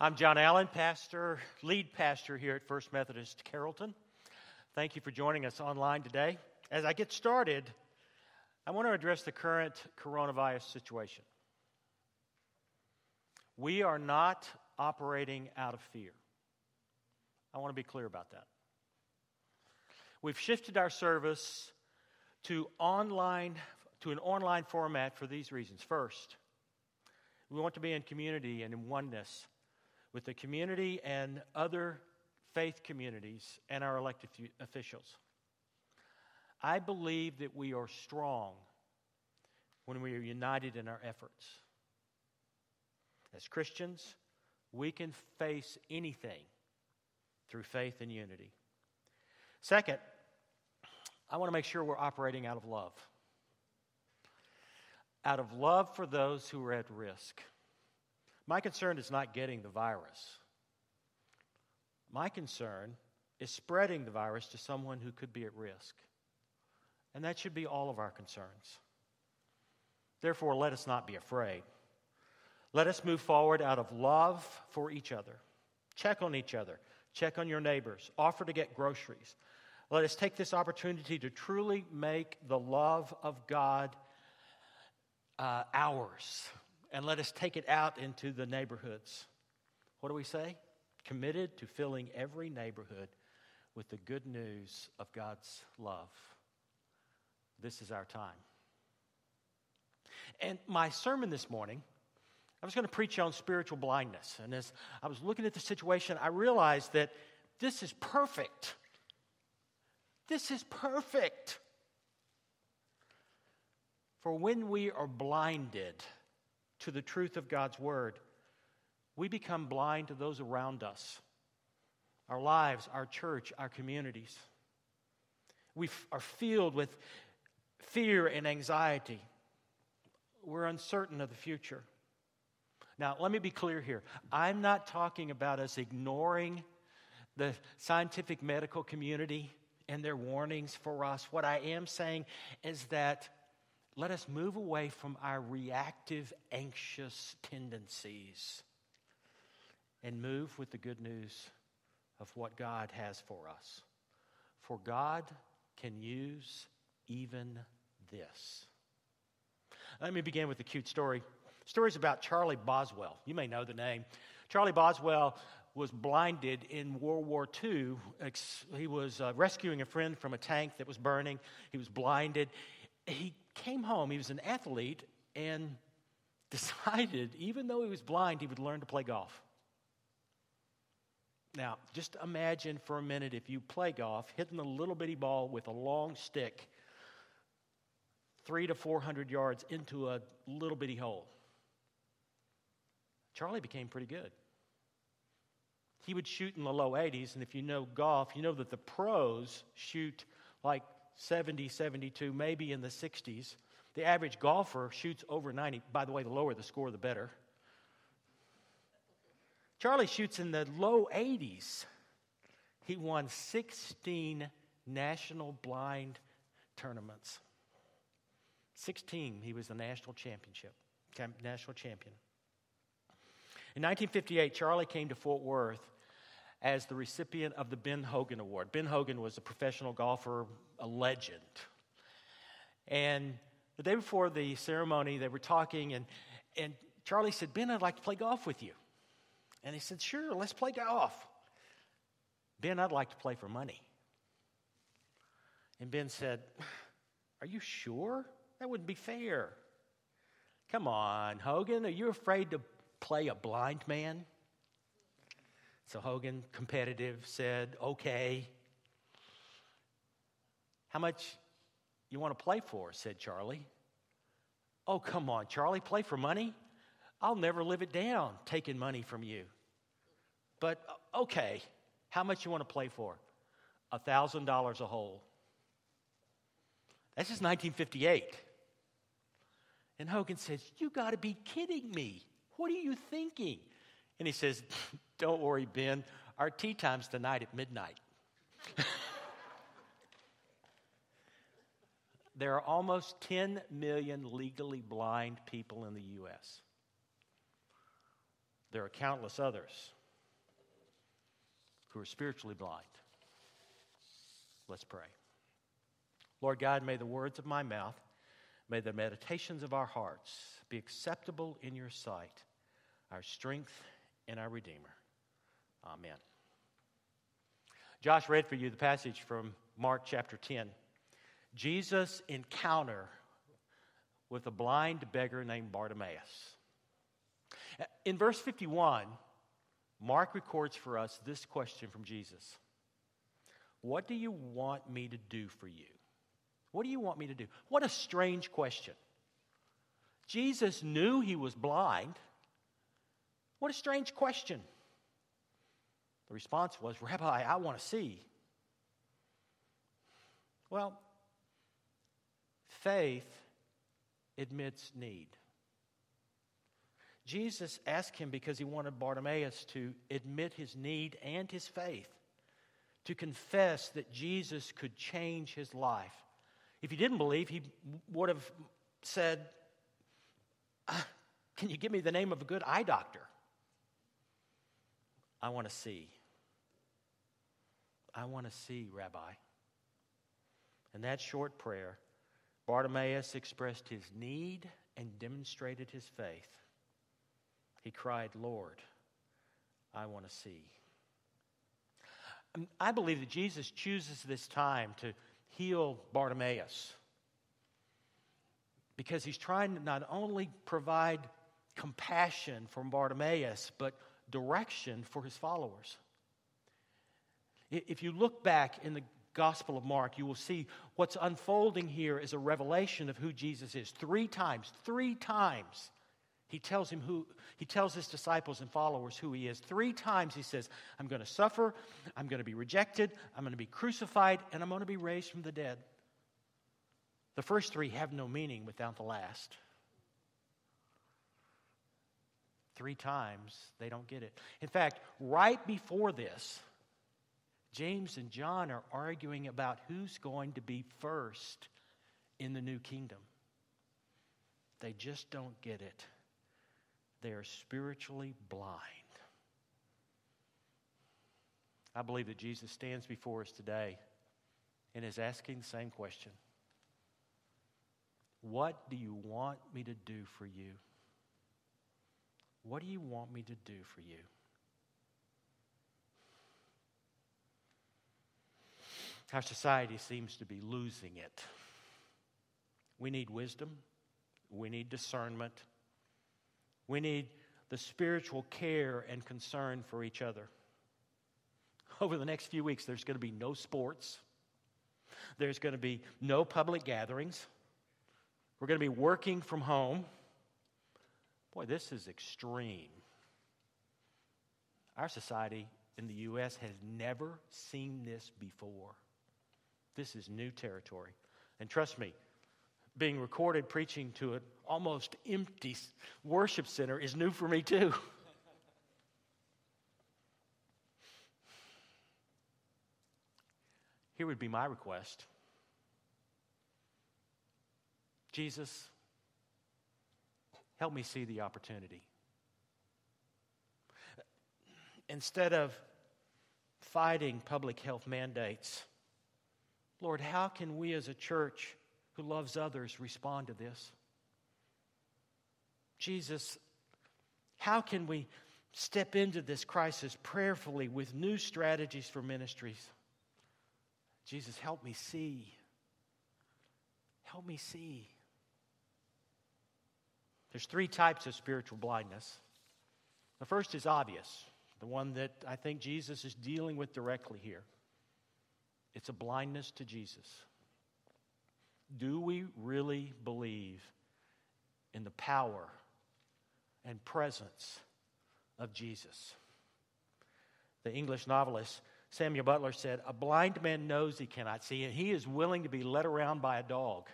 I'm John Allen, pastor, lead pastor here at First Methodist Carrollton. Thank you for joining us online today. As I get started, I want to address the current coronavirus situation. We are not operating out of fear. I want to be clear about that. We've shifted our service to online to an online format for these reasons. First, we want to be in community and in oneness with the community and other faith communities and our elected officials. I believe that we are strong when we are united in our efforts. As Christians, we can face anything through faith and unity. Second, I want to make sure we're operating out of love. Out of love for those who are at risk. My concern is not getting the virus. My concern is spreading the virus to someone who could be at risk. And that should be all of our concerns. Therefore, let us not be afraid. Let us move forward out of love for each other. Check on each other. Check on your neighbors. Offer to get groceries. Let us take this opportunity to truly make the love of God uh, ours. And let us take it out into the neighborhoods. What do we say? Committed to filling every neighborhood with the good news of God's love. This is our time. And my sermon this morning I was going to preach on spiritual blindness. And as I was looking at the situation, I realized that this is perfect. This is perfect. For when we are blinded to the truth of God's word, we become blind to those around us, our lives, our church, our communities. We are filled with fear and anxiety. We're uncertain of the future. Now, let me be clear here. I'm not talking about us ignoring the scientific medical community and their warnings for us. What I am saying is that let us move away from our reactive, anxious tendencies and move with the good news of what God has for us. For God can use even this. Let me begin with a cute story story's about Charlie Boswell. You may know the name. Charlie Boswell was blinded in World War II. He was uh, rescuing a friend from a tank that was burning. He was blinded. He came home. He was an athlete and decided, even though he was blind, he would learn to play golf. Now, just imagine for a minute if you play golf, hitting a little bitty ball with a long stick, three to 400 yards into a little bitty hole. Charlie became pretty good. He would shoot in the low 80s, and if you know golf, you know that the pros shoot like 70, 72, maybe in the 60s. The average golfer shoots over 90. By the way, the lower the score, the better. Charlie shoots in the low 80s. He won 16 national blind tournaments. 16, he was the national championship, national champion. In 1958, Charlie came to Fort Worth as the recipient of the Ben Hogan Award. Ben Hogan was a professional golfer, a legend. And the day before the ceremony, they were talking, and, and Charlie said, Ben, I'd like to play golf with you. And he said, Sure, let's play golf. Ben, I'd like to play for money. And Ben said, Are you sure? That wouldn't be fair. Come on, Hogan, are you afraid to play a blind man? So Hogan, competitive, said, okay. How much you want to play for? said Charlie. Oh, come on, Charlie, play for money? I'll never live it down taking money from you. But uh, okay, how much you want to play for? A thousand dollars a hole. That's just 1958. And Hogan says, You got to be kidding me. What are you thinking? And he says, Don't worry, Ben. Our tee time's tonight at midnight. there are almost 10 million legally blind people in the U.S. There are countless others who are spiritually blind. Let's pray. Lord God, may the words of my mouth, may the meditations of our hearts be acceptable in your sight, our strength and our Redeemer. Amen. Josh read for you the passage from Mark chapter 10. Jesus' encounter with a blind beggar named Bartimaeus. In verse 51, Mark records for us this question from Jesus What do you want me to do for you? What do you want me to do? What a strange question. Jesus knew he was blind. What a strange question. The response was, Rabbi, I want to see. Well, faith admits need. Jesus asked him because he wanted Bartimaeus to admit his need and his faith, to confess that Jesus could change his life. If he didn't believe, he would have said, ah, Can you give me the name of a good eye doctor? I want to see. I want to see, Rabbi. In that short prayer, Bartimaeus expressed his need and demonstrated his faith. He cried, Lord, I want to see. Um, I believe that Jesus chooses this time to heal Bartimaeus because he's trying to not only provide compassion for Bartimaeus, but direction for his followers. If you look back in the Gospel of Mark, you will see what's unfolding here is a revelation of who Jesus is. Three times, three times, he tells him who he tells his disciples and followers who he is. Three times he says, I'm going to suffer, I'm going to be rejected, I'm going to be crucified, and I'm going to be raised from the dead. The first three have no meaning without the last. Three times they don't get it. In fact, right before this, James and John are arguing about who's going to be first in the new kingdom. They just don't get it. They are spiritually blind. I believe that Jesus stands before us today and is asking the same question What do you want me to do for you? What do you want me to do for you? Our society seems to be losing it. We need wisdom, we need discernment, we need the spiritual care and concern for each other. Over the next few weeks, there's going to be no sports, there's going to be no public gatherings. We're going to be working from home. Boy, this is extreme. Our society in the U.S. has never seen this before. This is new territory. And trust me, being recorded preaching to an almost empty worship center is new for me too. Here would be my request Jesus, help me see the opportunity. Instead of fighting public health mandates, Lord, how can we as a church who loves others respond to this? Jesus, how can we step into this crisis prayerfully with new strategies for ministries? Jesus, help me see. Help me see. There's three types of spiritual blindness. The first is obvious, the one that I think Jesus is dealing with directly here. It's a blindness to Jesus. Do we really believe in the power and presence of Jesus? The English novelist Samuel Butler said, A blind man knows he cannot see, and he is willing to be led around by a dog.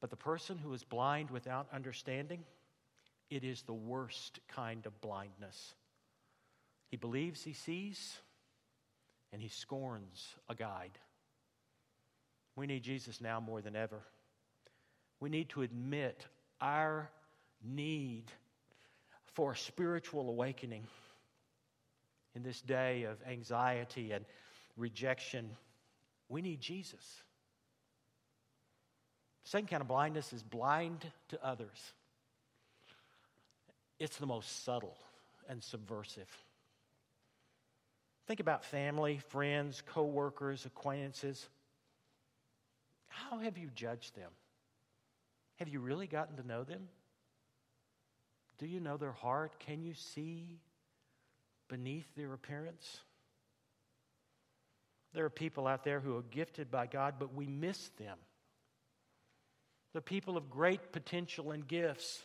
But the person who is blind without understanding, it is the worst kind of blindness. He believes he sees, and he scorns a guide. We need Jesus now more than ever. We need to admit our need for a spiritual awakening in this day of anxiety and rejection, we need Jesus. Second kind of blindness is blind to others. It's the most subtle and subversive. Think about family, friends, coworkers, acquaintances. How have you judged them? Have you really gotten to know them? Do you know their heart? Can you see beneath their appearance? There are people out there who are gifted by God, but we miss them. They're people of great potential and gifts,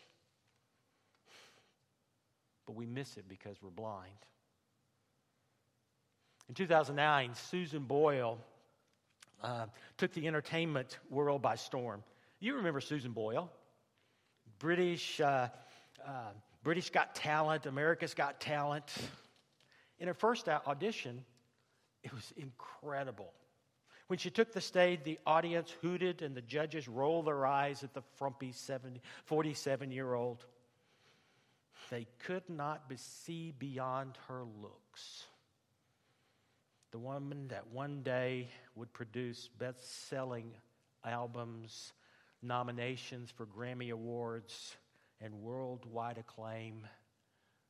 but we miss it because we're blind. In 2009, Susan Boyle uh, took the entertainment world by storm. You remember Susan Boyle, British, uh, uh, British Got Talent, America's Got Talent. In her first audition, it was incredible. When she took the stage, the audience hooted and the judges rolled their eyes at the frumpy 47 year old. They could not see beyond her looks. The woman that one day would produce best selling albums, nominations for Grammy Awards, and worldwide acclaim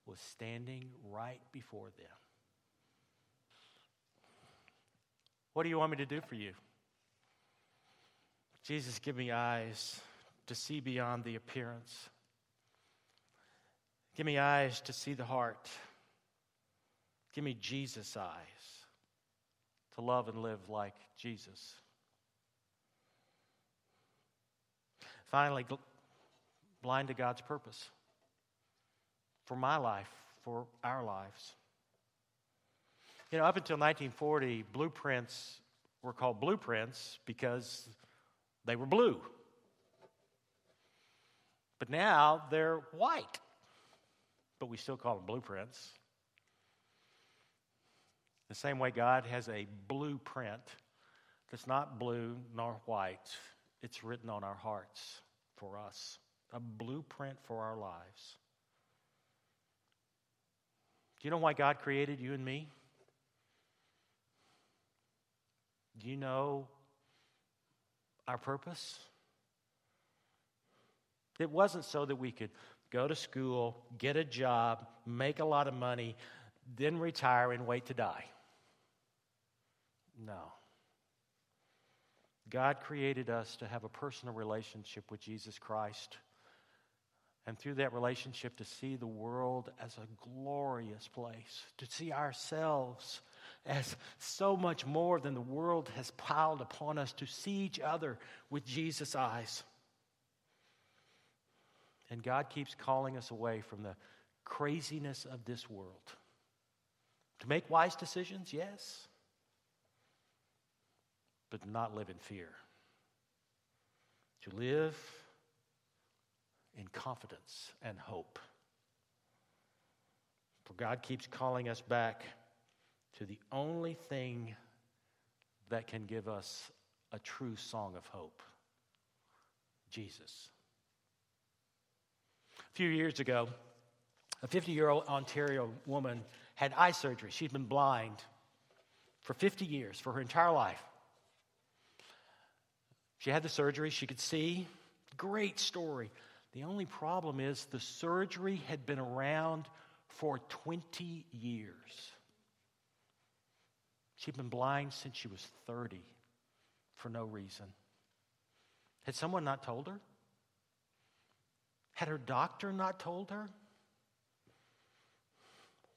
was standing right before them. What do you want me to do for you? Jesus, give me eyes to see beyond the appearance. Give me eyes to see the heart. Give me Jesus' eyes to love and live like Jesus. Finally, blind to God's purpose for my life, for our lives. You know, up until 1940, blueprints were called blueprints because they were blue. But now they're white, but we still call them blueprints. The same way God has a blueprint that's not blue nor white, it's written on our hearts for us, a blueprint for our lives. Do you know why God created you and me? Do you know our purpose? It wasn't so that we could go to school, get a job, make a lot of money, then retire and wait to die. No. God created us to have a personal relationship with Jesus Christ. And through that relationship, to see the world as a glorious place, to see ourselves as so much more than the world has piled upon us, to see each other with Jesus' eyes. And God keeps calling us away from the craziness of this world. To make wise decisions, yes, but not live in fear. To live in confidence and hope. For God keeps calling us back to the only thing that can give us a true song of hope Jesus. A few years ago, a 50 year old Ontario woman had eye surgery. She'd been blind for 50 years, for her entire life. She had the surgery, she could see. Great story. The only problem is the surgery had been around for 20 years. She'd been blind since she was 30 for no reason. Had someone not told her? Had her doctor not told her?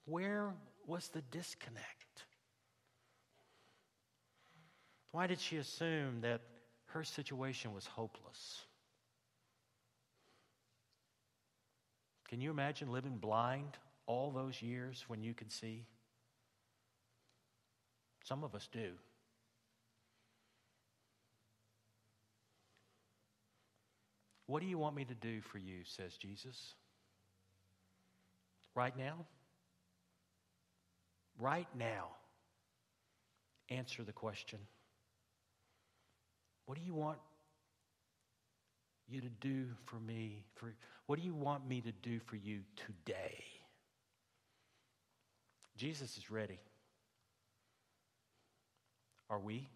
Where was the disconnect? Why did she assume that her situation was hopeless? Can you imagine living blind all those years when you could see? Some of us do. What do you want me to do for you, says Jesus? Right now? Right now. Answer the question. What do you want you to do for me? For what do you want me to do for you today? Jesus is ready. Are we?